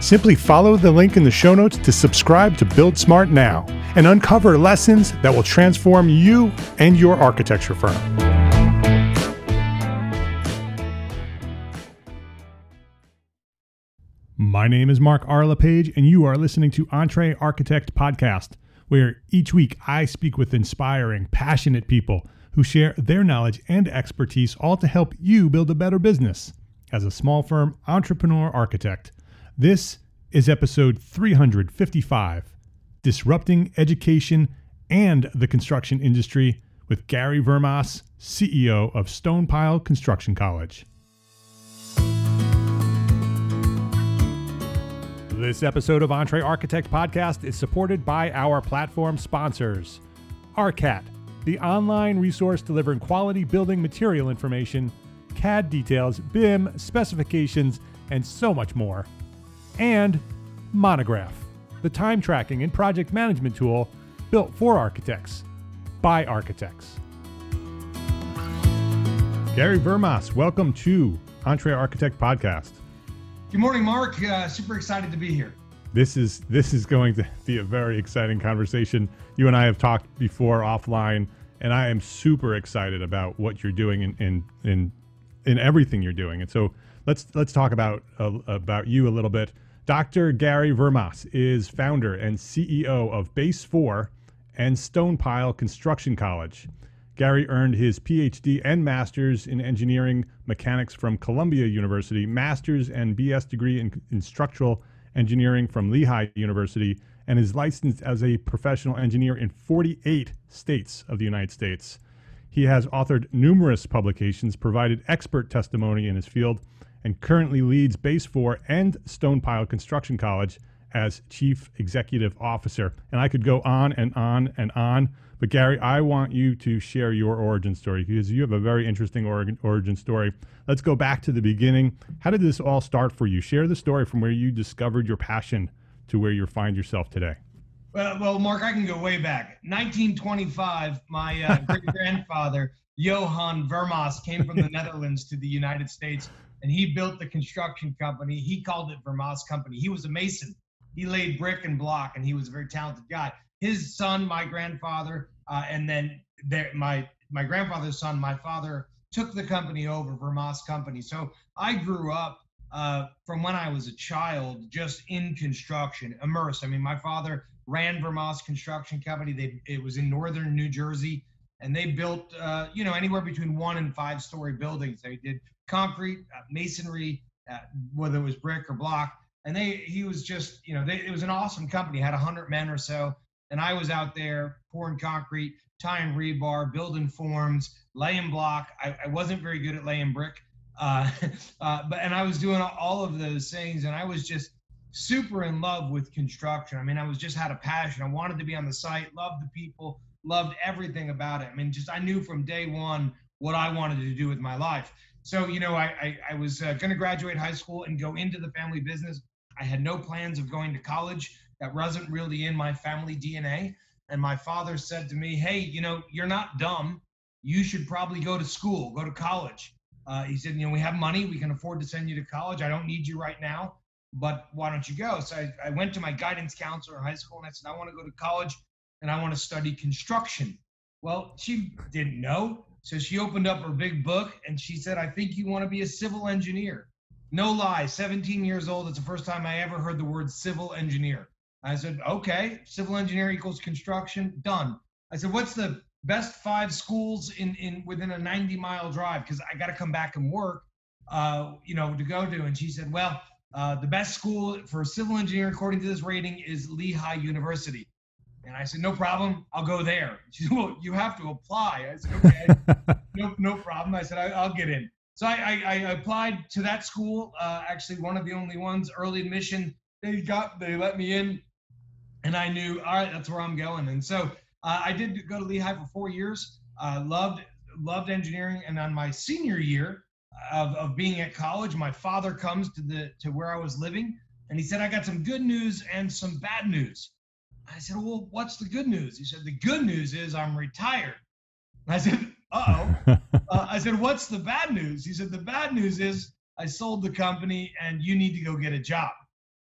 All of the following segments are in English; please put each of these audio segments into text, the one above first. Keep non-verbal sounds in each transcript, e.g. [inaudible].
Simply follow the link in the show notes to subscribe to Build Smart now and uncover lessons that will transform you and your architecture firm. My name is Mark R. LePage, and you are listening to EntreArchitect Podcast, where each week I speak with inspiring, passionate people who share their knowledge and expertise, all to help you build a better business as a small firm entrepreneur architect. This is episode 355 Disrupting Education and the Construction Industry with Gary Vermaas, CEO of Stonepile Construction College. This episode of EntreArchitect Podcast is supported by our platform sponsors ARCAT, the online resource delivering quality building material information, CAD details, BIM, specifications, and so much more and Monograph, the time tracking and project management tool built for architects by architects. Gary Vermaas, welcome to EntreArchitect Podcast. Good morning, Mark. Uh, super excited to be here. This is this is going to be a very exciting conversation. You and I have talked before offline, and I am super excited about what you're doing in in in, in everything you're doing. And so let's let's talk about uh, about you a little bit. Dr. Gary Vermaas is founder and CEO of Base 4 and Stonepile Construction College. Gary earned his PhD and master's in engineering mechanics from Columbia University, master's and BS degree in, in structural engineering from Lehigh University, and is licensed as a professional engineer in 48 states of the United States. He has authored numerous publications, provided expert testimony in his field, and currently leads Base 4 and Stonepile Construction College as Chief Executive Officer. And I could go on and on and on. But Gary, I want you to share your origin story because you have a very interesting origin, story. Let's go back to the beginning. How did this all start for you? Share the story from where you discovered your passion to where you find yourself today. Well, well, Mark, I can go way back. 1925, my uh, great grandfather [laughs] Johan Vermaas came from the Netherlands to the United States and he built the construction company. He called it Vermaas Company. He was a mason. He laid brick and block, and he was a very talented guy. His son, my grandfather, uh, and then my my grandfather's son, my father took the company over, Vermaas Company. So I grew up uh, from when I was a child just in construction, immersed. I mean, my father ran Vermaas Construction Company. They it was in northern New Jersey, and they built uh, you know anywhere between one and five story buildings. They did concrete, uh, masonry, uh, whether it was brick or block. And they, he was just, you know, they, it was an awesome company. Had hundred men or so, and I was out there pouring concrete, tying rebar, building forms, laying block. I, I wasn't very good at laying brick, Uh, [laughs] uh, but and I was doing all of those things, and I was just super in love with construction. I mean, I was just had a passion. I wanted to be on the site, loved the people, loved everything about it. I mean, just I knew from day one what I wanted to do with my life. So, you know, I, I, I was uh, going to graduate high school and go into the family business. I had no plans of going to college. That wasn't really in my family DNA. And my father said to me, Hey, you know, you're not dumb. You should probably go to school, go to college. Uh, he said, You know, we have money. We can afford to send you to college. I don't need you right now, but why don't you go? So I, I went to my guidance counselor in high school and I said, I want to go to college and I want to study construction. Well, she didn't know. So she opened up her big book and she said, I think you want to be a civil engineer. No lie, 17 years old. It's the first time I ever heard the word civil engineer. I said, okay, civil engineer equals construction, done. I said, what's the best five schools in, in within a 90 mile drive? Because I got to come back and work, uh, you know, to go to. And she said, well, uh, the best school for civil engineer, according to this rating, is Lehigh University. And I said, no problem, I'll go there. [laughs] She said, well, you have to apply. I said, okay, [laughs] no, no problem. I said, I, will get in. So I, I, I, applied to that school, uh, actually one of the only ones, early admission. They got, they let me in, and I knew, all right, that's where I'm going. And so uh, I did go to Lehigh for four years. Uh, loved, loved engineering. And on my senior year of, of being at college, my father comes to the to where I was living, and he said, I got some good news and some bad news. I said, Well, what's the good news? He said, The good news is I'm retired. I said, Uh oh. [laughs] uh, I said, What's the bad news? He said, The bad news is I sold the company and you need to go get a job.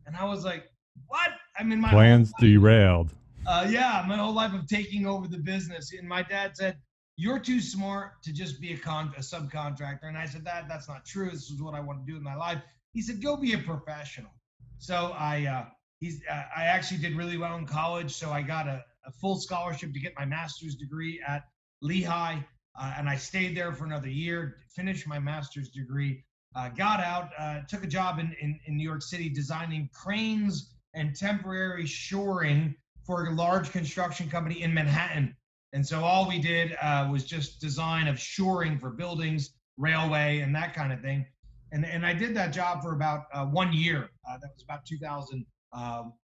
And I was like, What? I mean, my plans derailed. Uh, yeah, my whole life of taking over the business. And my dad said, You're too smart to just be a, con- a subcontractor. And I said, That that's not true. This is what I want to do in my life. He said, Go be a professional. So I, uh, he's uh, I actually did really well in college, so I got a, a full scholarship to get my master's degree at Lehigh, uh, and I stayed there for another year, finished my master's degree, uh, got out, uh, took a job in, in, in New York City designing cranes and temporary shoring for a large construction company in Manhattan. And so all we did uh, was just design of shoring for buildings, railway, and that kind of thing. And, and I did that job for about uh, one year. that was about 2000 um,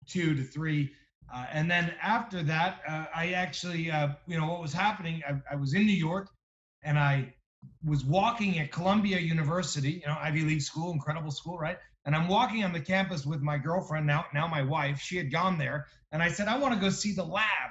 two to three. Uh, and then after that, uh, I actually, uh, you know, what was happening, I, I, was in New York and I was walking at Columbia University, you know, Ivy League school, incredible school, right? And I'm walking on the campus with my girlfriend, now, now my wife. She had gone there. And I said, I want to go see the lab.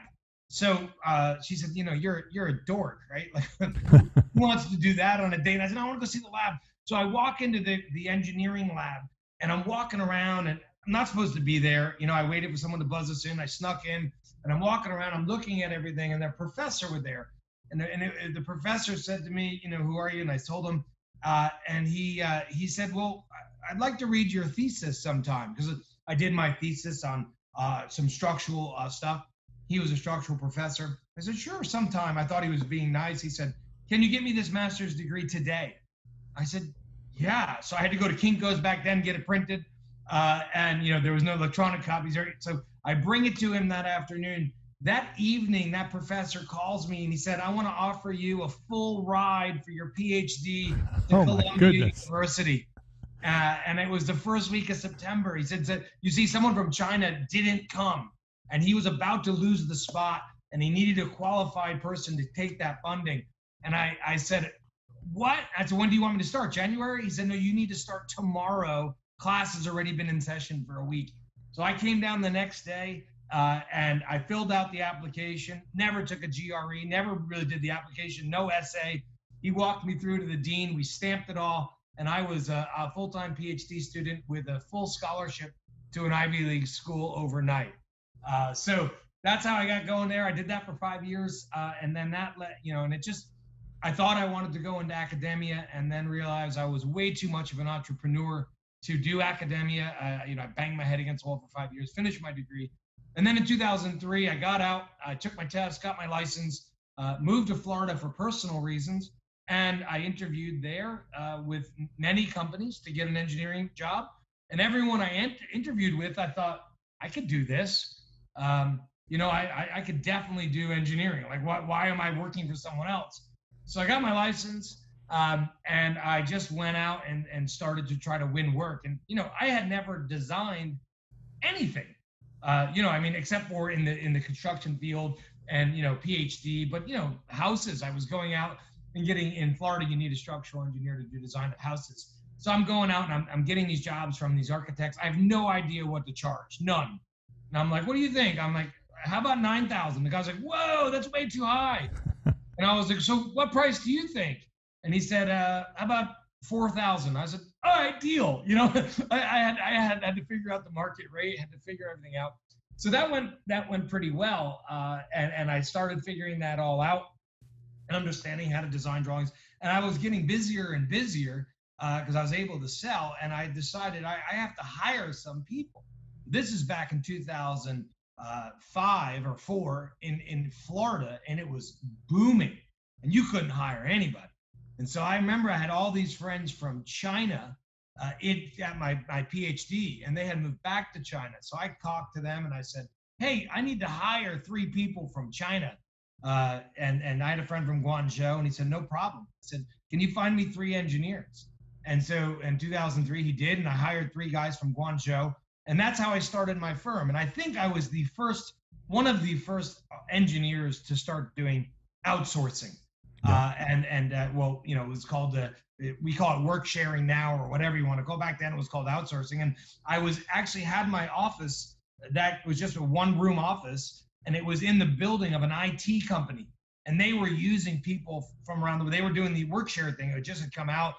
So uh, she said, you know, you're you're a dork, right? Like, [laughs] who wants to do that on a date? And I said, I want to go see the lab. So I walk into the the engineering lab, and I'm walking around, and I'm not supposed to be there. You know, I waited for someone to buzz us in. I snuck in and I'm walking around, I'm looking at everything, and their professor was there. And the, and it, the professor said to me, you know, who are you? And I told him, uh, and he uh, he said, well, I'd like to read your thesis sometime because I did my thesis on uh, some structural uh, stuff. He was a structural professor. I said, sure, sometime. I thought he was being nice. He said, can you get me this master's degree today? I said, yeah. So I had to go to Kinko's back then, get it printed. Uh, and you know there was no electronic copies. So I bring it to him that afternoon. That evening, that professor calls me and he said, "I want to offer you a full ride for your PhD to [laughs] oh Columbia University." Uh, and it was the first week of September. He said, "You see, someone from China didn't come, and he was about to lose the spot, and he needed a qualified person to take that funding." And I, I said, "What?" I said, "When do you want me to start? January?" He said, "No, you need to start tomorrow class has already been in session for a week. So I came down the next day uh, and I filled out the application, never took a GRE, never really did the application, no essay. He walked me through to the dean, we stamped it all, and I was a, a full time PhD student with a full scholarship to an Ivy League school overnight. Uh, so that's how I got going there. I did that for five years, uh, and then that let you know, and it just I thought I wanted to go into academia, and then realized I was way too much of an entrepreneur to do academia. Uh, you know, I banged my head against the wall for five years, finished my degree. And then in 2003, I got out, I took my test, got my license, uh, moved to Florida for personal reasons. And I interviewed there uh, with many companies to get an engineering job. And everyone I ent- interviewed with, I thought, I could do this. Um, you know, I, I, I, could definitely do engineering. Like, why, why am I working for someone else? So I got my license Um, and I just went out and, and started to try to win work. And, you know, I had never designed anything, uh, you know, I mean, except for in the, in the construction field and, you know, PhD, but, you know, houses, I was going out and getting in Florida, you need a structural engineer to do design of houses. So I'm going out and I'm, I'm getting these jobs from these architects. I have no idea what to charge, none. And I'm like, what do you think? I'm like, how about 9,000? The guy's like, whoa, that's way too high. [laughs] and I was like, so what price do you think? And he said, uh, how about 4,000? I said, all right, deal. [laughs] You know, I, I, had, I had, had to figure out the market rate, had to figure everything out. So that went, that went pretty well. Uh, and, and I started figuring that all out and understanding how to design drawings. And I was getting busier and busier because uh, I was able to sell. And I decided I, I have to hire some people. This is back in 2000 uh, or four in in Florida, and it was booming, and you couldn't hire anybody. And so I remember I had all these friends from China uh, it, at my, my PhD, and they had moved back to China. So I talked to them and I said, Hey, I need to hire three people from China. Uh, and, and I had a friend from Guangzhou, and he said, No problem. I said, Can you find me three engineers? And so in 2003, he did, and I hired three guys from Guangzhou. And that's how I started my firm. And I think I was the first, one of the first engineers to start doing outsourcing. Yeah. Uh, and and uh, well, you know, it was called the we call it work sharing now or whatever you want to go. Back then, it was called outsourcing. And I was actually had my office that was just a one room office, and it was in the building of an IT company. And they were using people from around the. They were doing the work share thing. It just had come out,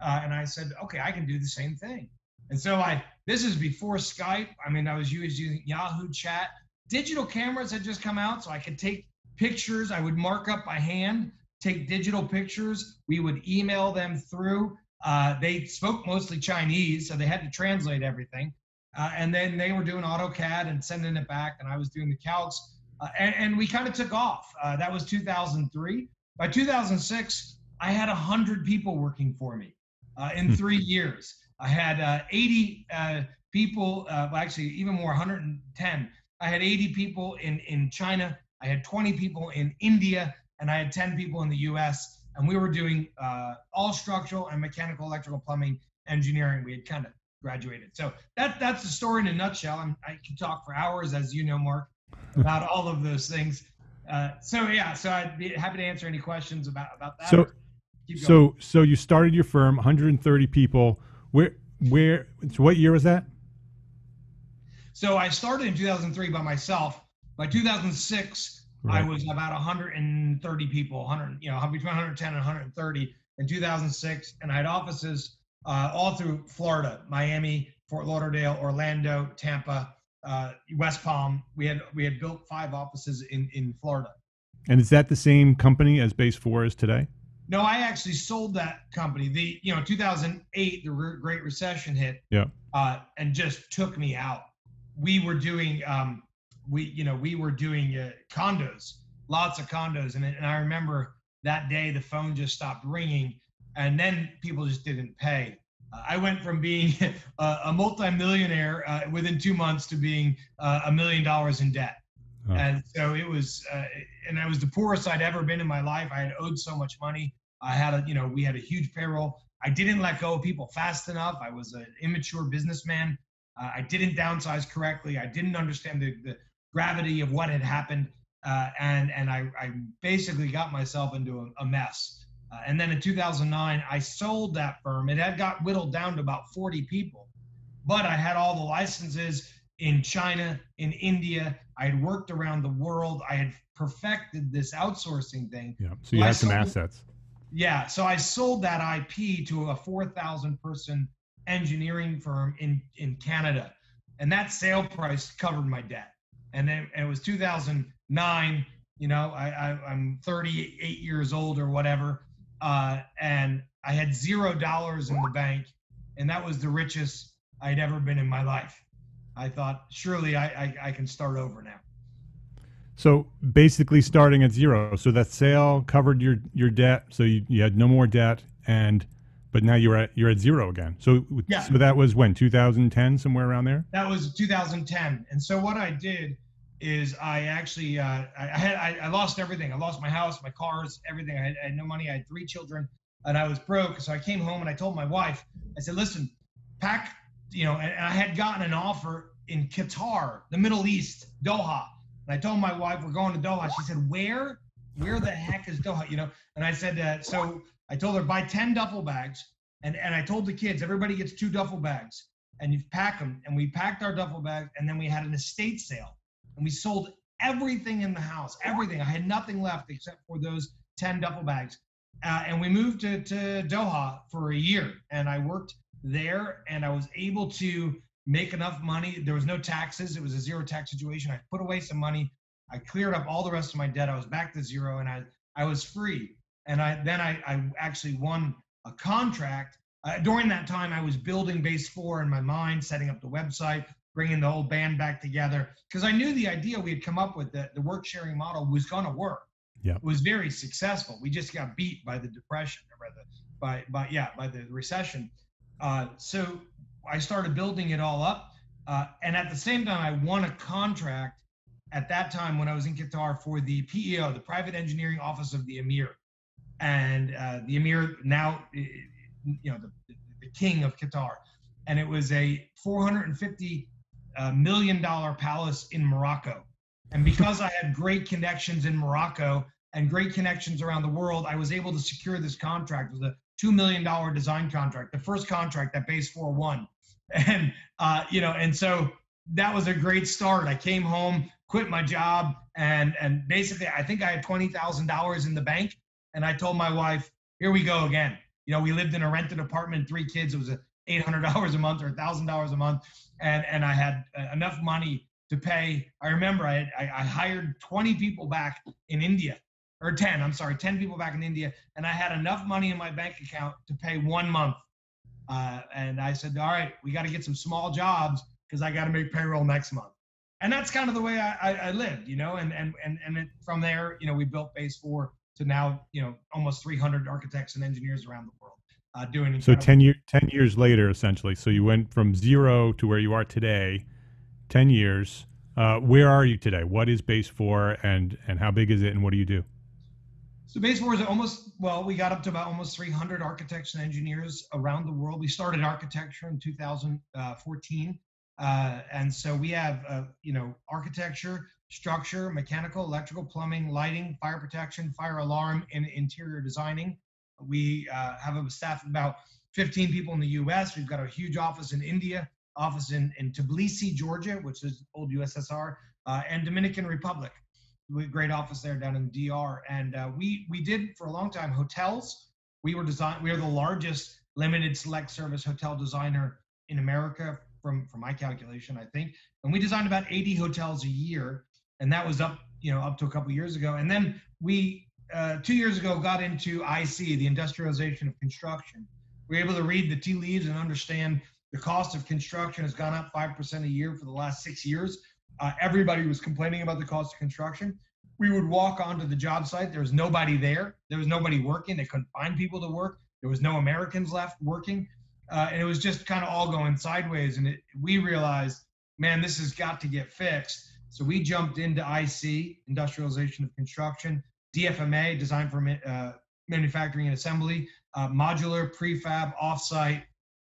uh, and I said, okay, I can do the same thing. And so I, this is before Skype. I mean, I was using Yahoo Chat. Digital cameras had just come out, so I could take pictures. I would mark up by hand, take digital pictures. We would email them through. Uh, they spoke mostly Chinese, so they had to translate everything. Uh, and then they were doing AutoCAD and sending it back, and I was doing the calcs. Uh, and, and, we kind of took off. Uh, that was 2003. By 2006, I had 100 people working for me uh, in hmm. three years. I had uh, 80 uh, people, uh, actually even more, 110. I had 80 people in in China. I had 20 people in India, and I had 10 people in the U.S. And we were doing uh, all structural and mechanical, electrical, plumbing, engineering. We had kind of graduated. So that that's the story in a nutshell. I'm, i can talk for hours, as you know, Mark, [laughs] about all of those things. Uh, so yeah, so I'd be happy to answer any questions about about that. So, so so you started your firm, 130 people. Where where so what year was that? So I started in 2003 by myself. By 2006, right. I was about 130 people, 100, you know, between 110 and 130 in 2006, and I had offices uh, all through Florida, Miami, Fort Lauderdale, Orlando, Tampa, uh, West Palm. We had we had built five offices in in Florida. And is that the same company as Base Four is today? No, I actually sold that company. The you know 2008, the re- Great Recession hit. Yeah. Uh, and just took me out. We were doing um, we you know we were doing uh, condos, lots of condos, and and I remember that day the phone just stopped ringing, and then people just didn't pay. Uh, I went from being [laughs] a, a multimillionaire uh, within two months to being uh, a million dollars in debt. Oh. And so it was, uh, and I was the poorest I'd ever been in my life. I had owed so much money. I had a, you know, we had a huge payroll. I didn't let go of people fast enough. I was an immature businessman. Uh, I didn't downsize correctly. I didn't understand the, the gravity of what had happened. Uh, and and I, I basically got myself into a, a mess. Uh, and then in 2009, I sold that firm. It had got whittled down to about 40 people, but I had all the licenses in China, in India. I had worked around the world. I had perfected this outsourcing thing. Yeah. So you had some assets. Yeah. So I sold that IP to a 4,000 person engineering firm in, in Canada. And that sale price covered my debt. And then and it was 2009. You know, I, I, am 38 years old or whatever. Uh, and I had zero dollars in the bank. And that was the richest I'd ever been in my life. I thought surely I, I, I can start over now. So basically, starting at zero. So that sale covered your your debt, so you, you had no more debt, and but now you're at you're at zero again. So yeah. so that was when 2010, somewhere around there. That was 2010, and so what I did is I actually uh, I, had I, I, lost everything. I lost my house, my cars, everything. I had, I had, no money. I had three children. and I was broke. So I came home and I told my wife, I said, listen, pack, you know, and, and I had gotten an offer in Qatar, the Middle East, Doha. And I told my wife, we're going to Doha. She said, where? Where the heck is Doha? You know, and I said, uh, so I told her, buy 10 duffel bags. And, and I told the kids, everybody gets two duffel bags and you pack them. And we packed our duffel bags and then we had an estate sale and we sold everything in the house, everything. I had nothing left except for those 10 duffel bags. Uh, and we moved to, to Doha for a year and I worked there and I was able to make enough money. There was no taxes. It was a zero tax situation. I put away some money. I cleared up all the rest of my debt. I was back to zero and I, I was free. And I, then I, I actually won a contract. Uh, during that time, I was building base four in my mind, setting up the website, bringing the whole band back together because I knew the idea we had come up with, the, the work sharing model was going to work. Yeah. It was very successful. We just got beat by the depression or by the, by, by, yeah, by the recession. Uh, so I started building it all up. Uh, and at the same time, I won a contract at that time when I was in Qatar for the PEO, the Private Engineering Office of the Emir. And uh, the Emir now, you know, the, the king of Qatar. And it was a 450 uh, million dollar palace in Morocco. And because I had great connections in Morocco and great connections around the world, I was able to secure this contract. It was a $2 million design contract, the first contract that Base 4 won. [laughs] And, uh, you know, and so that was a great start. I came home, quit my job, and, and basically, I think I had $20,000 in the bank. And I told my wife, here we go again. You know, we lived in a rented apartment, three kids. It was a $800 a month or $1,000 a month. And, and I had uh, enough money to pay. I remember I, I, I hired 20 people back in India or 10, I'm sorry, 10 people back in India. And I had enough money in my bank account to pay one month. Uh, and I said, all right, we got to get some small jobs because I got to make payroll next month. And that's kind of the way I, I, I lived, you know, and, and, and, and it, from there, you know, we built base four to now, you know, almost 300 architects and engineers around the world uh, doing. So 10, year, 10 years later, essentially. So you went from zero to where you are today, 10 years. Uh, where are you today? What is Base 4 and, and how big is it and what do you do? So Base 4 is almost, well, we got up to about almost 300 architects and engineers around the world. We started architecture in 2014. Uh, and so we have, uh, you know, architecture, structure, mechanical, electrical, plumbing, lighting, fire protection, fire alarm, and interior designing. We uh, have a staff of about 15 people in the U.S. We've got a huge office in India, office in, in Tbilisi, Georgia, which is old USSR, uh, and Dominican Republic. We have a great office there down in DR. And uh, we we did for a long time hotels. We were design. We are the largest limited select service hotel designer in America from from my calculation, I think. And we designed about 80 hotels a year, and that was up you know up to a couple years ago. And then we uh, two years ago got into IC, the industrialization of construction. We were able to read the tea leaves and understand the cost of construction has gone up 5% a year for the last six years. Uh, everybody was complaining about the cost of construction. We would walk onto the job site. There was nobody there. There was nobody working. They couldn't find people to work. There was no Americans left working. Uh, and it was just kind of all going sideways. And it, we realized, man, this has got to get fixed. So we jumped into IC, industrialization of construction. DFMA, design for uh, manufacturing and assembly, uh, modular, prefab, offsite,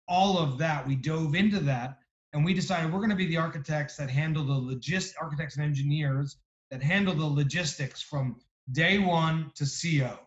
all of that. We dove into that and we decided we're going to be the architects that handle the logist architects and engineers that handle the logistics from day one to CO.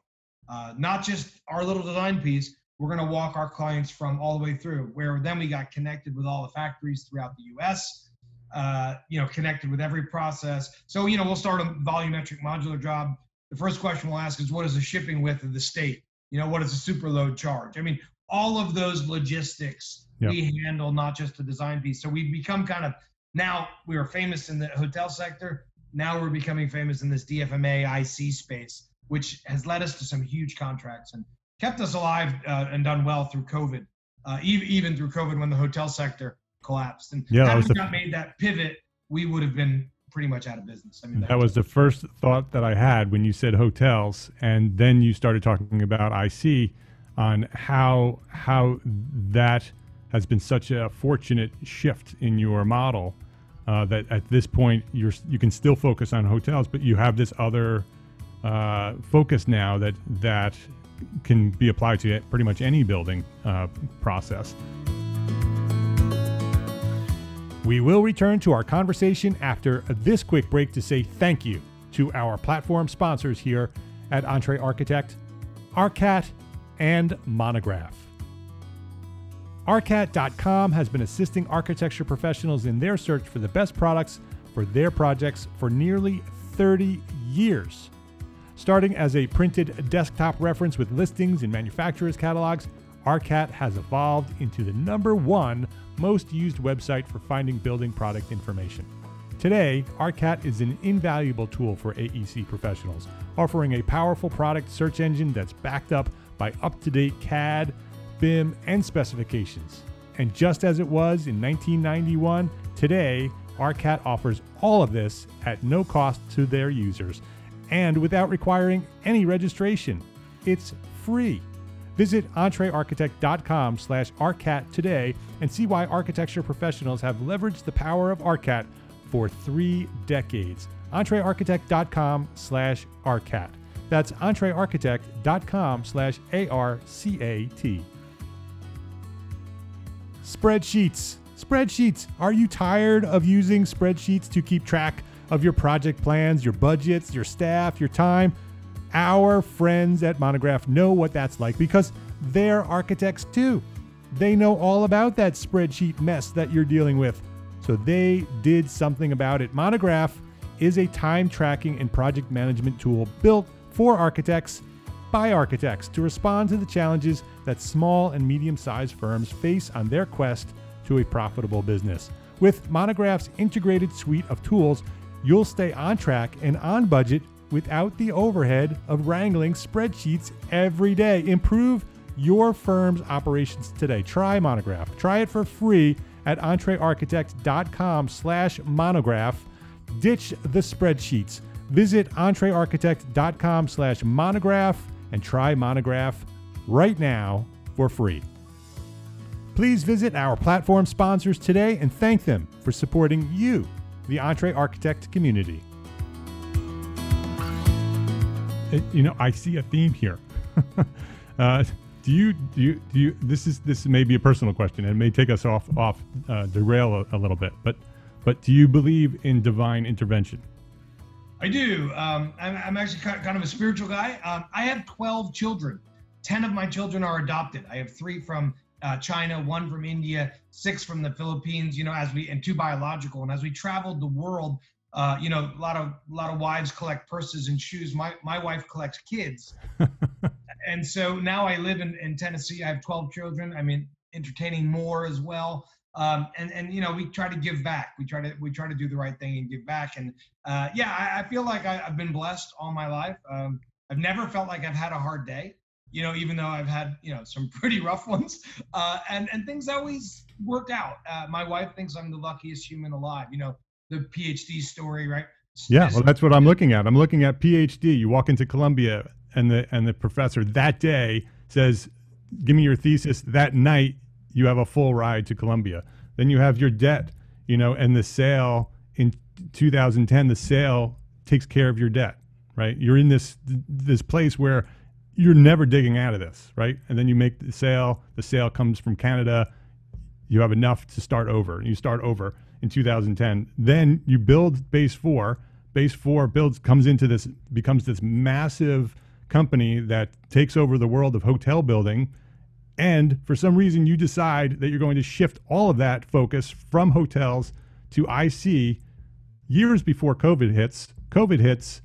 Uh, not just our little design piece. We're going to walk our clients from all the way through. Where then we got connected with all the factories throughout the U.S. Uh, you know, connected with every process. So you know, we'll start a volumetric modular job the first question we'll ask is what is the shipping width of the state? You know, what is the super load charge? I mean, all of those logistics yep. we handle, not just the design piece. So we've become kind of now we are famous in the hotel sector. Now we're becoming famous in this DFMA IC space, which has led us to some huge contracts and kept us alive uh, and done well through COVID, uh, even, even through COVID when the hotel sector collapsed. And yeah, had we not made that pivot, we would have been pretty much out of business. I mean, that, that was the first thought that I had when you said hotels, and then you started talking about IC on how how that has been such a fortunate shift in your model uh, that at this point you're you can still focus on hotels, but you have this other uh, focus now that that can be applied to pretty much any building uh, process. We will return to our conversation after this quick break to say thank you to our platform sponsors here at EntreArchitect, ARCAT, and Monograph. ARCAT.com has been assisting architecture professionals in their search for the best products for their projects for nearly 30 years. Starting as a printed desktop reference with listings in manufacturers' catalogs, ARCAT has evolved into the number one most used website for finding building product information. Today, ARCAT is an invaluable tool for AEC professionals, offering a powerful product search engine that's backed up by up to date CAD, BIM, and specifications. And just as it was in 1991, today, ARCAT offers all of this at no cost to their users and without requiring any registration. It's free. Visit entrearchitect.com slash ARCAT today and see why architecture professionals have leveraged the power of ARCAT for three decades. entrearchitect.com slash ARCAT. That's entrearchitect.com slash A-R-C-A-T. Spreadsheets. Spreadsheets. Are you tired of using spreadsheets to keep track of your project plans, your budgets, your staff, your time? Our friends at Monograph know what that's like because they're architects too. They know all about that spreadsheet mess that you're dealing with. So they did something about it. Monograph is a time tracking and project management tool built for architects by architects to respond to the challenges that small and medium sized firms face on their quest to a profitable business. With Monograph's integrated suite of tools, you'll stay on track and on budget without the overhead of wrangling spreadsheets every day. Improve your firm's operations today. Try Monograph. Try it for free at entrearchitect.com slash monograph. Ditch the spreadsheets. Visit entrearchitect.com slash monograph and try Monograph right now for free. Please visit our platform sponsors today and thank them for supporting you, the EntreArchitect community. You know, I see a theme here. [laughs] uh, do you do you do you? This is this may be a personal question and may take us off off uh, derail a, a, little bit, but but do you believe in divine intervention? I do. Um, I'm, I'm, actually kind of a spiritual guy. Um, I have 12 children. 10 of my children are adopted. I have three from uh, China, one from India, six from the Philippines. You know, as we and two biological. And as we traveled the world, uh, you know, a lot of a lot of wives collect purses and shoes. My my wife collects kids, [laughs] and so now I live in, in Tennessee. I have 12 children. I mean, entertaining more as well. Um, and and you know, we try to give back. We try to we try to do the right thing and give back. And uh, yeah, I, I, feel like I, have been blessed all my life. Um, I've never felt like I've had a hard day. You know, even though I've had you know some [laughs] pretty rough ones, uh, and and things always work out. Uh, my wife thinks I'm the luckiest human alive. You know, the PhD story, right? Yeah, well, that's what I'm looking at. I'm looking at PhD. You walk into Columbia, and the and the professor that day says, "Give me your thesis." That night, you have a full ride to Columbia. Then you have your debt, you know, and the sale in 2010. The sale takes care of your debt, right? You're in this this place where you're never digging out of this, right? And then you make the sale. The sale comes from Canada. You have enough to start over. You start over in 2010. Then you build base four. Base four builds comes into this becomes this massive company that takes over the world of hotel building. And for some reason, you decide that you're going to shift all of that focus from hotels to IC years before COVID hits. COVID hits,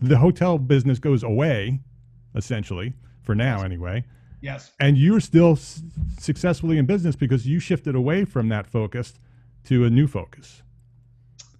the hotel business goes away, essentially, for now anyway. Yes. And you're still s- successfully in business because you shifted away from that focus to a new focus.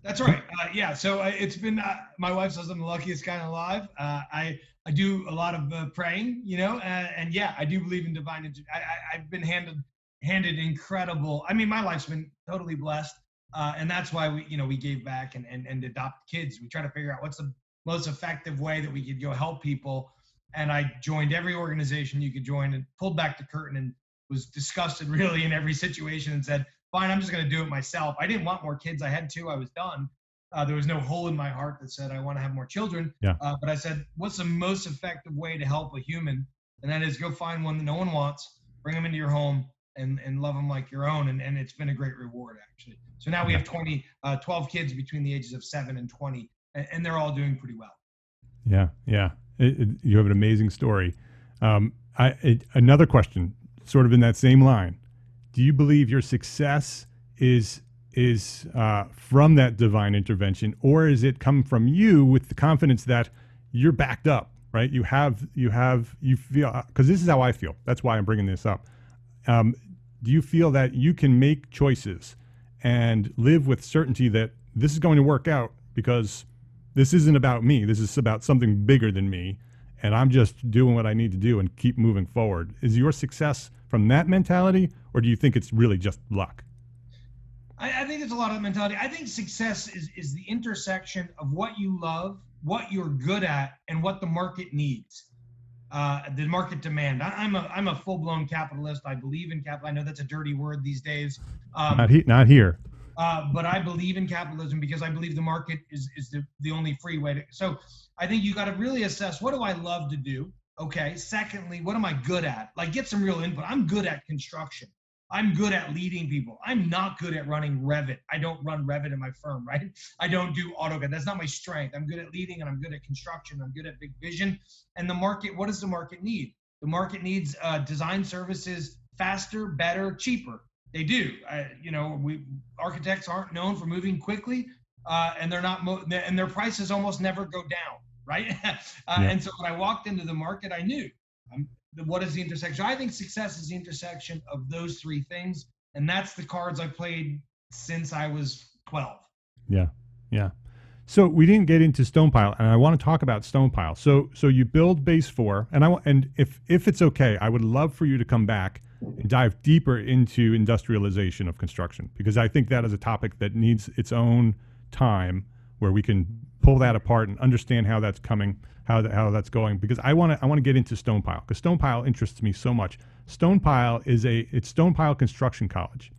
That's right. Uh, yeah. So uh, it's been. Uh, my wife says I'm the luckiest guy alive. Uh, I I do a lot of uh, praying, you know, and yeah, I do believe in divine. I, I have been handed handed incredible. I mean, my life's been totally blessed, and that's why we you know we gave back and and and adopt kids. We try to figure out what's the most effective way that we could go help people. And I joined every organization you could join and pulled back the curtain and was disgusted [laughs] really in every situation and said fine, I'm just going to do it myself. I didn't want more kids. I had two. I was done. Uh, there was no hole in my heart that said I want to have more children. Yeah. Uh, but I said, what's the most effective way to help a human and that is go find one that no one wants, bring them into your home, and and love them like your own. And and it's been a great reward actually. So now we have 20, uh, 12 kids between the ages of seven and 20, and, and they're all doing pretty well. Yeah, yeah. It, it, you have an amazing story. Um, I, it, another question, sort of in that same line. Do you believe your success is is uh, from that divine intervention, or is it come from you with the confidence that you're backed up, right? You have you have you feel because this is how I feel. That's why I'm bringing this up. Um, do you feel that you can make choices and live with certainty that this is going to work out because this isn't about me. This is about something bigger than me. And I'm just doing what I need to do and keep moving forward. Is your success from that mentality, or do you think it's really just luck? I, I think it's a lot of mentality. I think success is, is the intersection of what you love, what you're good at, and what the market needs. Uh, the market demand. I, am a I'm a full blown capitalist. I believe in capital. I know that's a dirty word these days. Um, not, he, not here. Uh, but I believe in capitalism because I believe the market is, is the, the only free way to. So I think you got to really assess what do I love to do? Okay. Secondly, what am I good at? Like get some real input. I'm good at construction. I'm good at leading people. I'm not good at running Revit. I don't run Revit in my firm, [laughs] right? I don't do AutoCAD. That's not my strength. I'm good at leading and I'm good at construction. I'm good at big vision. And the market, what does the market need? The market needs uh, design services faster, better, cheaper. They do. Uh, you know, we architects aren't known for moving quickly, uh, and they're not, mo- and their prices almost never go down, right? [laughs] uh, yeah. And so when I walked into the market, I knew what is the intersection. I think success is the intersection of those three things, and that's the cards I played since I was 12. Yeah, yeah. So we didn't get into Stonepile, and I want to talk about Stonepile. So, so you build base four, and I and if if it's okay, I would love for you to come back and dive deeper into industrialization of construction because I think that is a topic that needs its own time where we can pull that apart and understand how that's coming, how that, how that's going. Because I want to I want to get into Stonepile because Stonepile interests me so much. Stonepile is a it's Stonepile Construction College.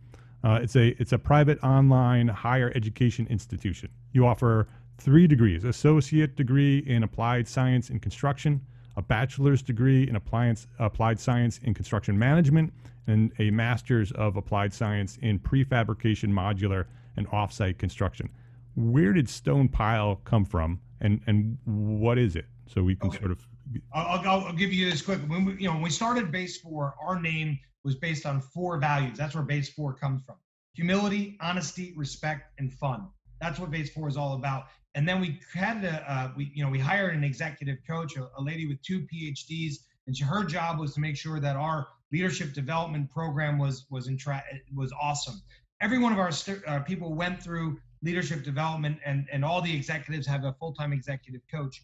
Uh, it's a it's a private online higher education institution. You offer three degrees: associate degree in applied science and construction, a bachelor's degree in appliance, applied science in construction management, and a master's of applied science in prefabrication, modular, and offsite construction. Where did Stonepile come from, and and what is it? So we can okay. sort of. I'll, I'll, I'll, give you this quick. When we, you know, when we started Base Four, our name was based on four values. That's where Base Four comes from: humility, honesty, respect, and fun. That's what Base Four is all about and then we had a uh, we you know we hired an executive coach a, a lady with two phds and she, her job was to make sure that our leadership development program was was in tra- was awesome every one of our st- uh, people went through leadership development and and all the executives have a full-time executive coach.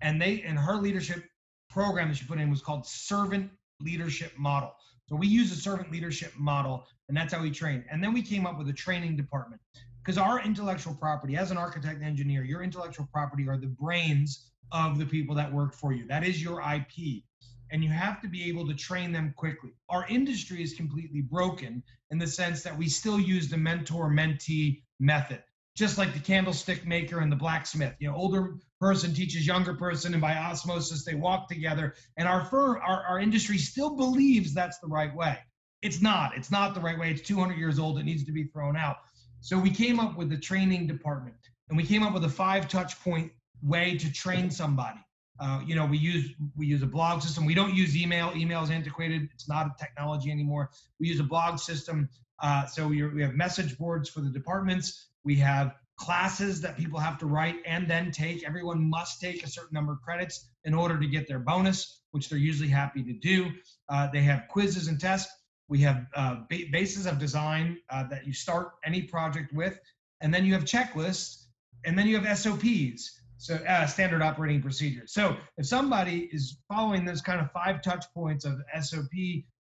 And they and her leadership program that she put in was called servant leadership model. So we use a servant leadership model and that's how we train. And then we came up with a training department. Because our intellectual property as an architect engineer your intellectual property are the brains of the people that work for you. That is your ip and you have to be able to train them quickly. Our industry is completely broken in the sense that we still use the mentor mentee method just like the candlestick maker and the blacksmith. You know older person teaches younger person and by osmosis they walk together. And our firm our, our industry still believes that's the right way. It's not. It's not the right way. It's 200 years old. It needs to be thrown out. So we came up with the training department and we came up with a five touch point way to train somebody. Uh, you know, we use we use a blog system. We don't use email. Email is antiquated. It's not a technology anymore. We use a blog system. Uh, so we, we have message boards for the departments. We have classes that people have to write and then take. Everyone must take a certain number of credits in order to get their bonus, which they're usually happy to do. Uh, they have quizzes and tests. We have uh, bases of design uh, that you start any project with, and then you have checklists, and then you have SOPs, so uh, standard operating procedures. So if somebody is following those kind of five touch points of SOP,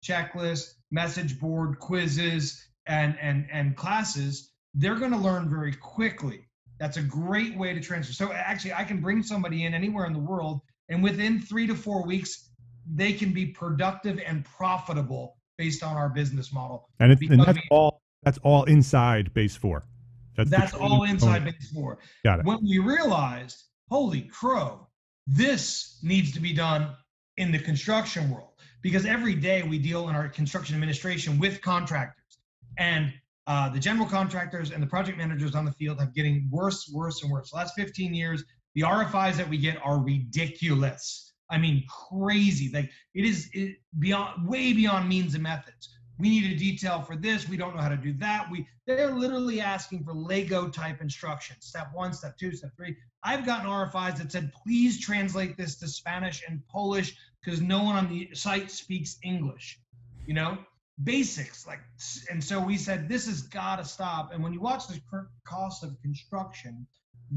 checklist, message board, quizzes, and and and classes, they're going to learn very quickly. That's a great way to transfer. So actually, I can bring somebody in anywhere in the world, and within three to four weeks, they can be productive and profitable based on our business model. And, it's, and that's all that's all inside base four. That's, that's all inside base four. Got it. When we realized, holy crow, this needs to be done in the construction world. because every day we deal in our construction administration with contractors. And uh, the general contractors and the project managers on the field have getting worse, worse, and worse. The last 15 years, the RFIs that we get are ridiculous. I mean, crazy. Like it is it, beyond, way beyond means and methods. We need a detail for this. We don't know how to do that. We they're literally asking for Lego type instructions. Step one, step two, step three. I've gotten RFIs that said, please translate this to Spanish and Polish because no one on the site speaks English. You know, basics like and so we said this has got to stop and when you watch the cost of construction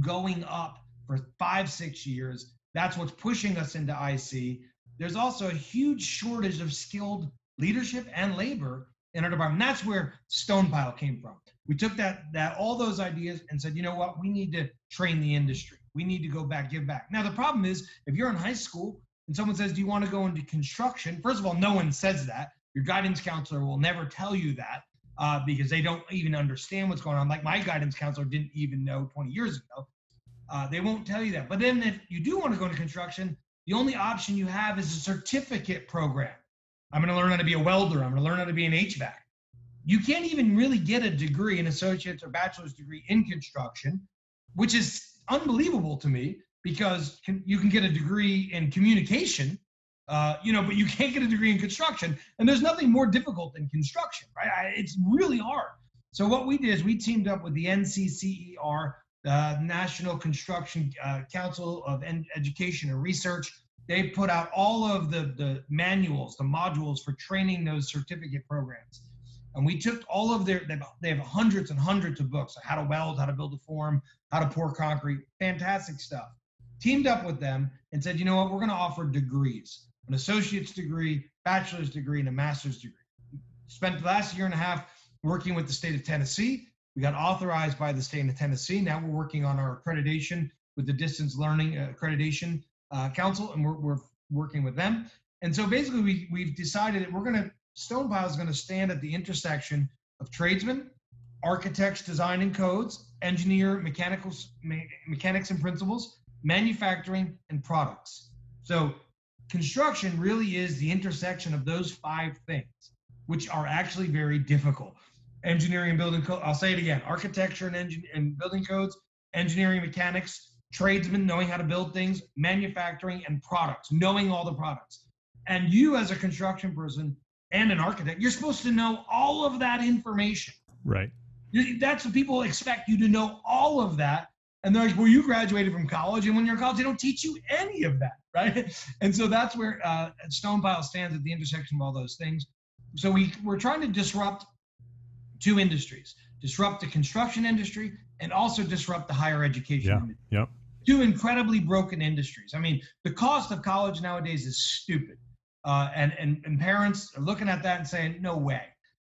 going up for five six years that's what's pushing us into IC there's also a huge shortage of skilled leadership and labor in our department that's where stonepile came from we took that that all those ideas and said you know what we need to train the industry we need to go back give back now the problem is if you're in high school and someone says do you want to go into construction first of all no one says that your guidance counselor will never tell you that uh, because they don't even understand what's going on. Like my guidance counselor didn't even know 20 years ago. Uh, they won't tell you that. But then if you do want to go into construction, the only option you have is a certificate program. I'm going to learn how to be a welder. I'm going to learn how to be an HVAC. You can't even really get a degree, an associate's or bachelor's degree in construction, which is unbelievable to me because you can get a degree in communication uh, you know, but you can't get a degree in construction. And there's nothing more difficult than construction, right? I, it's really hard. So what we did is we teamed up with the NCCER, the National Construction uh, Council of Education and Research. They put out all of the, the manuals, the modules for training those certificate programs. And we took all of their, they have hundreds and hundreds of books, how to weld, how to build a form, how to pour concrete, fantastic stuff. Teamed up with them and said, you know what, we're going to offer degrees an associate's degree, bachelor's degree, and a master's degree. Spent the last year and a half working with the state of Tennessee. We got authorized by the state of Tennessee. Now we're working on our accreditation with the Distance Learning uh, Accreditation uh, Council, and we're, we're working with them. And so basically, we, we've decided that we're going to, Stonepile is going to stand at the intersection of tradesmen, architects, design and codes, engineer, mechanicals, me- mechanics and principles, manufacturing, and products. So construction really is the intersection of those five things, which are actually very difficult. Engineering and building code, I'll say it again architecture and, engin- and building codes, engineering, mechanics, tradesmen, knowing how to build things, manufacturing, and products, knowing all the products. And you, as a construction person and an architect, you're supposed to know all of that information. Right. That's what people expect you to know all of that and they're like, well, you graduated from college, and when you're in college, they don't teach you any of that, [laughs] right? And so that's where uh, Stonepile stands at the intersection of all those things. So we we're trying to disrupt two industries: disrupt the construction industry and also disrupt the higher education yeah. industry. Yep. Two incredibly broken industries. I mean, the cost of college nowadays is stupid, uh, and, and and parents are looking at that and saying, no way.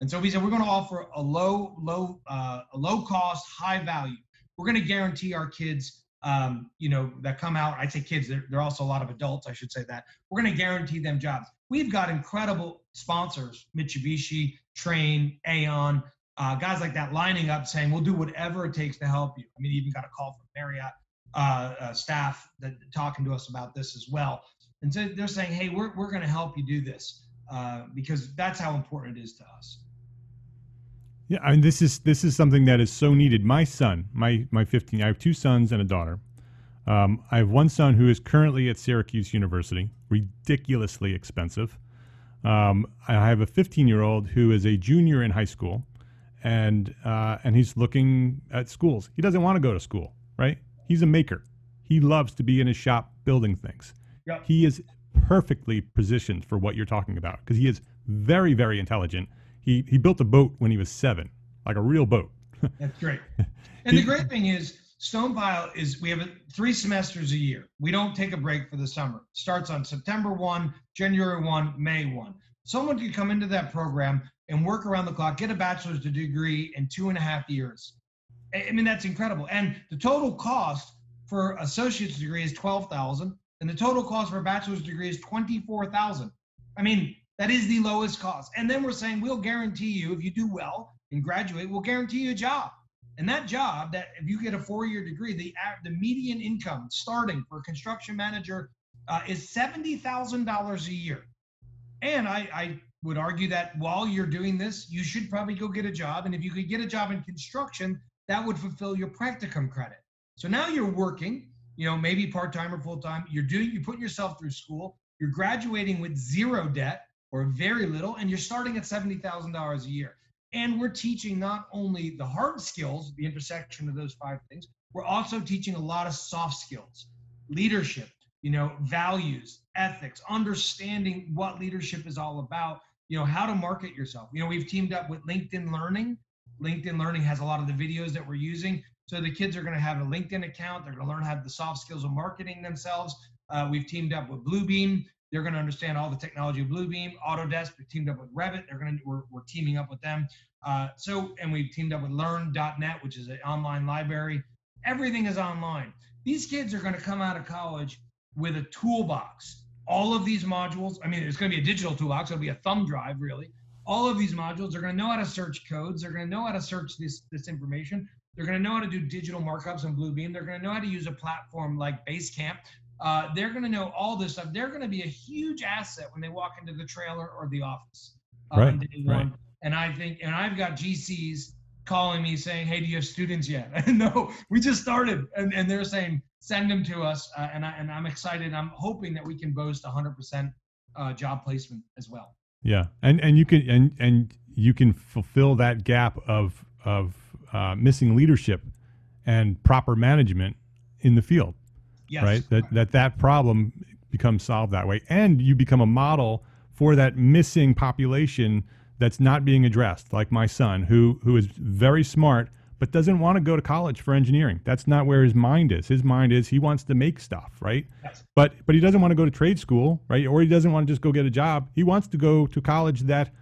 And so we said we're going to offer a low, low, uh, a low cost, high value we're going to guarantee our kids um, you know, that come out. I say kids, they're, they're also a lot of adults, I should say that. We're going to guarantee them jobs. We've got incredible sponsors, Mitsubishi, Trane, Aon, uh, guys like that lining up saying, we'll do whatever it takes to help you. I mean, even got a call from Marriott uh, uh, staff that talking to us about this as well. And so they're saying, hey, we're, we're going to help you do this uh, because that's how important it is to us. Yeah, I mean this is this is something that is so needed. My son, my my 15, I have two sons and a daughter. Um, I have one son who is currently at Syracuse University, ridiculously expensive. Um, I have a 15 year old who is a junior in high school, and uh, and he's looking at schools. He doesn't want to go to school, right? He's a maker. He loves to be in his shop building things. Yep. He is perfectly positioned for what you're talking about because he is very very intelligent he he built a boat when he was seven, like a real boat. [laughs] That's great. [laughs] And the great thing is, Stonepile is we have three semesters a year. We don't take a break for the summer. It starts on September 1, January 1, May 1. Someone can come into that program and work around the clock, get a bachelor's degree in two and a half years. I mean, that's incredible. And the total cost for associate's degree is 12,000 and the total cost for a bachelor's degree is 24,000. I mean, that is the lowest cost. And then we're saying we'll guarantee you, if you do well and graduate, we'll guarantee you a job. And that job, that if you get a four-year degree, the the median income starting for a construction manager uh, is seventy thousand dollars a year. and I, I would argue that while you're doing this, you should probably go get a job. And if you could get a job in construction, that would fulfill your practicum credit. So now you're working, you know, maybe part time or full time. You're doing, you're putting yourself through school. You're graduating with zero debt or very little, and you're starting at seventy thousand dollars a year. And we're teaching not only the hard skills, the intersection of those five things, we're also teaching a lot of soft skills, leadership, you know, values, ethics, understanding what leadership is all about, you know, how to market yourself. You know, we've teamed up with LinkedIn Learning. LinkedIn Learning has a lot of the videos that we're using. So the kids are going to have a LinkedIn account. They're going to learn how the soft skills of marketing themselves. Uh, we've teamed up with Bluebeam. They're going to understand all the technology of Bluebeam. Autodesk. We teamed up with Revit. They're going to we're, we're teaming up with them. Uh, so and we've teamed up with Learn.net, which is an online library. Everything is online. These kids are going to come out of college with a toolbox. All of these modules. I mean, it's going to be a digital toolbox. It'll be a thumb drive, really. All of these modules are going to know how to search codes. They're going to know how to search this this information. They're going to know how to do digital markups in Bluebeam. They're going to know how to use a platform like Basecamp. Uh, they're going to know all this stuff. They're going to be a huge asset when they walk into the trailer or the office uh, right, right. And I think, and I've got GCs calling me saying, "Hey, do you have students yet?" [laughs] no, we just started, and, and they're saying, "Send them to us." Uh, and I and I'm excited. I'm hoping that we can boast 100% uh, job placement as well. Yeah, and and you can and and you can fulfill that gap of of uh, missing leadership and proper management in the field. Yes. Right. That that that problem becomes solved that way, and you become a model for that missing population that's not being addressed, like my son, who who is very smart but doesn't want to go to college for engineering. That's not where his mind is. His mind is he wants to make stuff, right? Yes. But but he doesn't want to go to trade school, right? Or he doesn't want to just go get a job. He wants to go to college that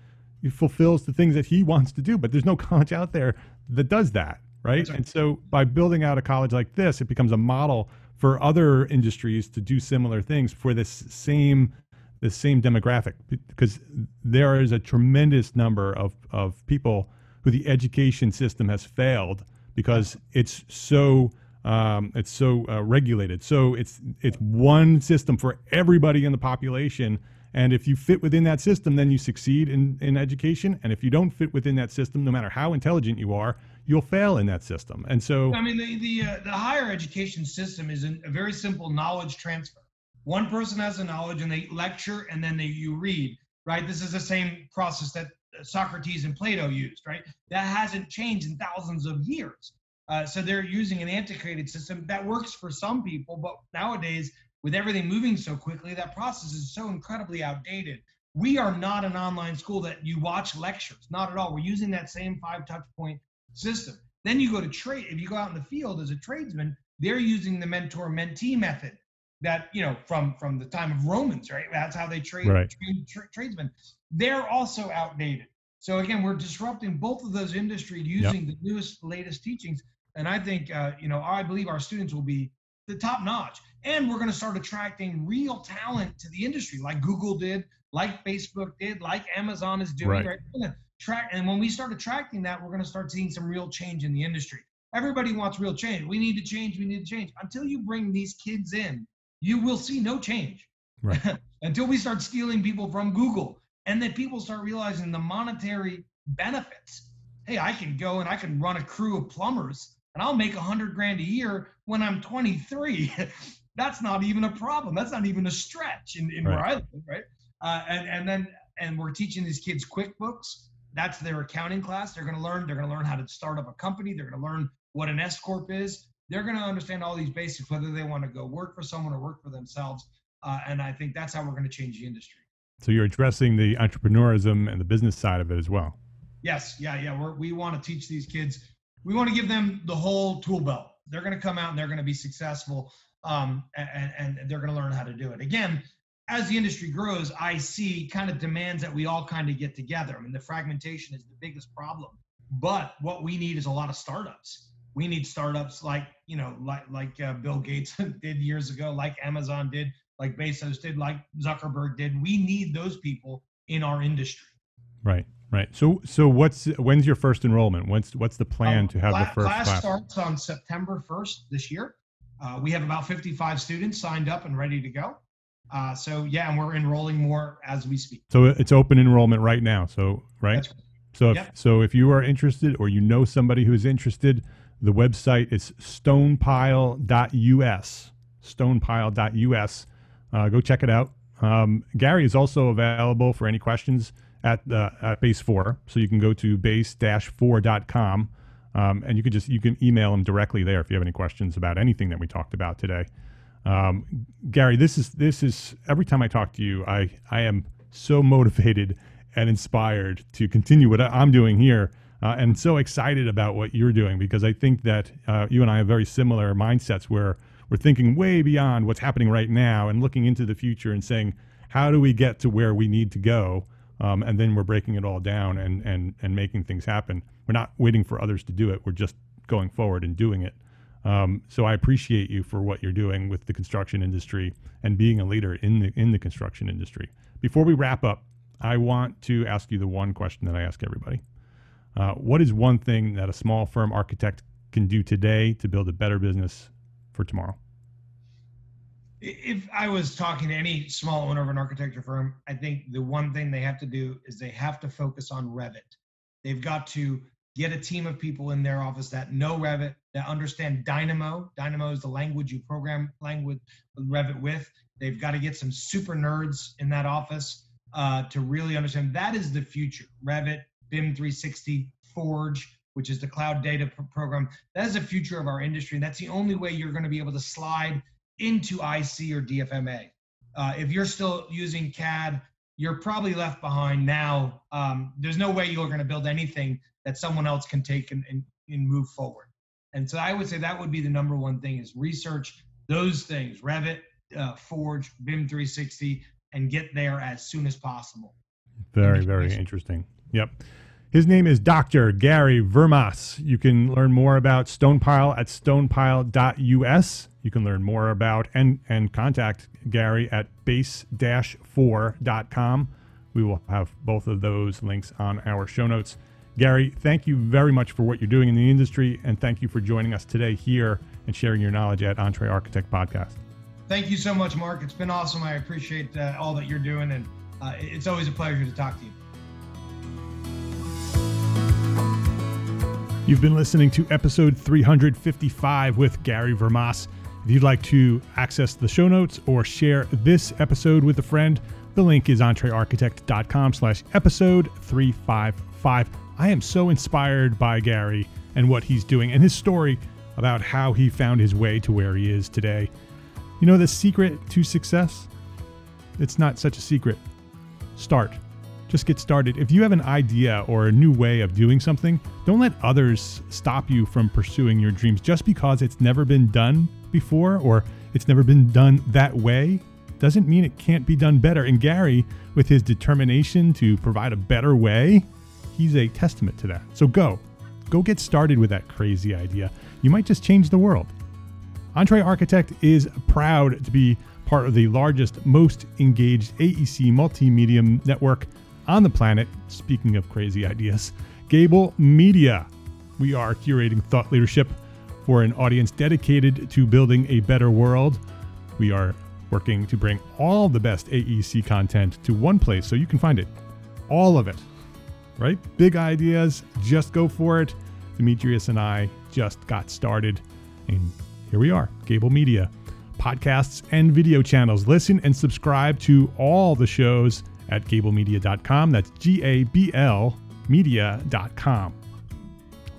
fulfills the things that he [laughs] wants to do. But there's no college out there that does that, right? right? And so by building out a college like this, it becomes a model for other industries to do similar things for this same the same demographic because there is a tremendous number of, of people who the education system has failed because it's so um, it's so uh, regulated. So it's it's one system for everybody in the population, and if you fit within that system, then you succeed in, in education. And if you don't fit within that system, no matter how intelligent you are, you'll fail in that system. And so, I mean, the the, uh, the higher education system is a very simple knowledge transfer. One person has the knowledge, and they lecture, and then they you read. Right. This is the same process that Socrates and Plato used, right? That hasn't changed in thousands of years. Uh, so they're using an antiquated system that works for some people, but nowadays, with everything moving so quickly, that process is so incredibly outdated. We are not an online school that you watch lectures, not at all. We're using that same five touch point system. Then you go to trade. If you go out in the field as a tradesman, they're using the mentor mentee method that you know from from the time of Romans, right? That's how they trade, right. trade tra- tradesmen. They're also outdated. So again, we're disrupting both of those industries using yep. the newest, latest teachings. And I think uh, you know I believe our students will be the top notch, and we're going to start attracting real talent to the industry, like Google did, like Facebook did, like Amazon is doing. Right. right? Track, and when we start attracting that, we're going to start seeing some real change in the industry. Everybody wants real change. We need to change. We need to change. Until you bring these kids in you will see no change right. [laughs] until we start stealing people from Google and then people start realizing the monetary benefits. Hey, I can go and I can run a crew of plumbers and I'll make a hundred grand a year when I'm 23. [laughs] That's not even a problem. That's not even a stretch in, in right. where I live, right? Uh, and and then and we're teaching these kids QuickBooks. That's their accounting class. They're going to learn. They're going to learn how to start up a company. They're going to learn what an S corp is they're going to understand all these basics, whether they want to go work for someone or work for themselves. Uh, and I think that's how we're going to change the industry. So you're addressing the entrepreneurism and the business side of it as well. Yes, yeah, yeah. We're, we want to teach these kids. We want to give them the whole tool belt. They're going to come out and they're going to be successful, um, and, and they're going to learn how to do it. Again, as the industry grows, I see kind of demands that we all kind of get together. I mean, the fragmentation is the biggest problem, but what we need is a lot of startups we need startups like you know like like uh, bill gates [laughs] did years ago like amazon did like bezos did like zuckerberg did we need those people in our industry right right so so what's when's your first enrollment what's what's the plan um, to have class, the first class, class starts on september 1st this year uh, we have about 55 students signed up and ready to go Uh, so yeah, and we're enrolling more as we speak. So it's open enrollment right now. So right. Right. So if, Yep. so if you are interested or you know somebody who is interested, the website is stonepile.us. Stonepile.us. Uh, go check it out. Um, Gary is also available for any questions at uh, at Base Four, so you can go to base-4.com um, and you can just you can email him directly there if you have any questions about anything that we talked about today. Um, Gary, this is this is every time I talk to you, I I am so motivated and inspired to continue what I'm doing here, uh, and so excited about what you're doing because I think that uh, you and I have very similar mindsets where we're thinking way beyond what's happening right now and looking into the future and saying, how do we get to where we need to go? Um, and then we're breaking it all down and and and making things happen. We're not waiting for others to do it. We're just going forward and doing it. Um, so I appreciate you for what you're doing with the construction industry and being a leader in the in the construction industry. Before we wrap up, I want to ask you the one question that I ask everybody: uh, What is one thing that a small firm architect can do today to build a better business for tomorrow? If I was talking to any small owner of an architecture firm, I think the one thing they have to do is they have to focus on Revit. They've got to get a team of people in their office that know Revit, that understand Dynamo. Dynamo is the language you program language Revit with. They've got to get some super nerds in that office uh, to really understand that is the future. Revit, BIM 360, Forge, which is the cloud data pro- program. That is the future of our industry. And that's the only way you're going to be able to slide into IC or DFMA. Uh, if you're still using CAD, you're probably left behind now. Um, there's no way you're going to build anything that someone else can take and, and, and move forward. And so I would say that would be the number one thing is research those things, Revit, uh, Forge, BIM 360, and get there as soon as possible. Very, very interesting. Yep. His name is Dr. Gary Vermaas. You can learn more about Stonepile at stonepile.us. You can learn more about and, and contact Gary at base-4.com. We will have both of those links on our show notes. Gary, thank you very much for what you're doing in the industry, and thank you for joining us today here and sharing your knowledge at EntreArchitect Podcast. Thank you so much, Mark. It's been awesome. I appreciate uh, all that you're doing, and uh, it's always a pleasure to talk to you. You've been listening to episode 355 with Gary Vermaas. If you'd like to access the show notes or share this episode with a friend, the link is entrearchitect.com slash episode 355. I am so inspired by Gary and what he's doing and his story about how he found his way to where he is today. You know the secret to success? It's not such a secret. Start. Just get started. If you have an idea or a new way of doing something, don't let others stop you from pursuing your dreams just because it's never been done before or it's never been done that way doesn't mean it can't be done better. And Gary, with his determination to provide a better way, he's a testament to that. So go, go get started with that crazy idea. You might just change the world. EntreArchitect is proud to be part of the largest, most engaged AEC multimedia network on the planet. Speaking of crazy ideas, Gable Media. We are curating thought leadership for an audience dedicated to building a better world. We are working to bring all the best AEC content to one place so you can find it. All of it. Right? Big ideas, just go for it. Demetrius and I just got started, and here we are, Gable Media. Podcasts and video channels. Listen and subscribe to all the shows at gablemedia.com. That's G A B L media.com.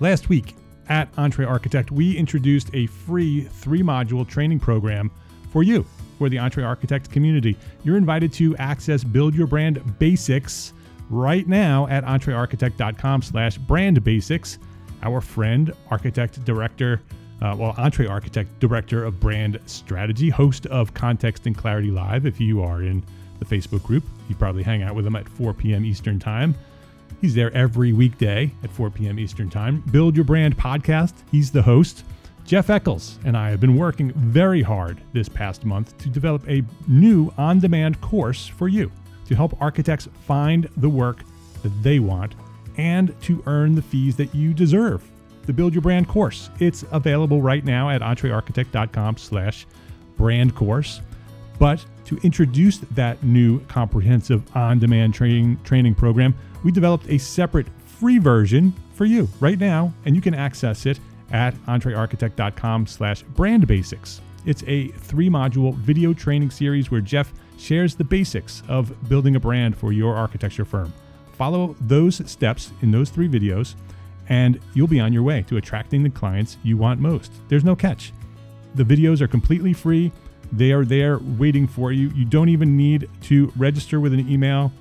Last week at EntreArchitect, we introduced a free three module training program for you, for the EntreArchitect community. You're invited to access Build Your Brand Basics right now at entrearchitect.com slash brand basics. Our friend, architect director, uh, well, EntreArchitect, Director of Brand Strategy, host of Context and Clarity Live. If you are in the Facebook group, you probably hang out with him at 4 p.m. Eastern Time. He's there every weekday at 4 p.m. Eastern Time. Build Your Brand podcast, he's the host. Jeff Eccles and I have been working very hard this past month to develop a new on demand course for you to help architects find the work that they want and to earn the fees that you deserve the Build Your Brand course. It's available right now at entrearchitect.com slash brand course. But To introduce that new comprehensive on-demand training training program, we developed a separate free version for you right now, and you can access it at entrearchitect.com slash brand basics. It's a three module video training series where Jeff shares the basics of building a brand for your architecture firm. Follow those steps in those three videos, and you'll be on your way to attracting the clients you want most. There's no catch. The videos are completely free. They are there waiting for you. You don't even need to register with an email.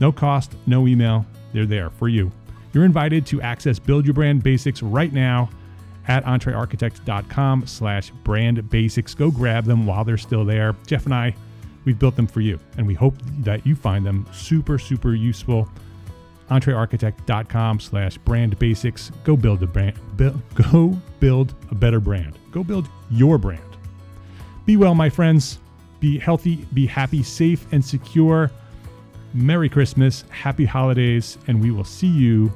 No cost, no email. They're there for you. You're invited to access Build Your Brand Basics right now at entrearchitect.com slash brand basics. Go grab them while they're still there. Jeff and I, we've built them for you, and we hope that you find them super, super useful. entrearchitect.com slash brand basics. Go build a brand. [laughs] Go build a better brand. Go build your brand. Be well, my friends. Be healthy, be happy, safe, and secure. Merry Christmas, happy holidays, and we will see you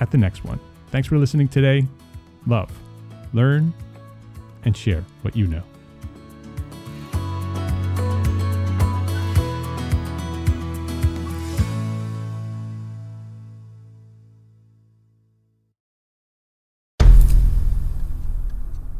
at the next one. Thanks for listening today love, learn, and share what you know.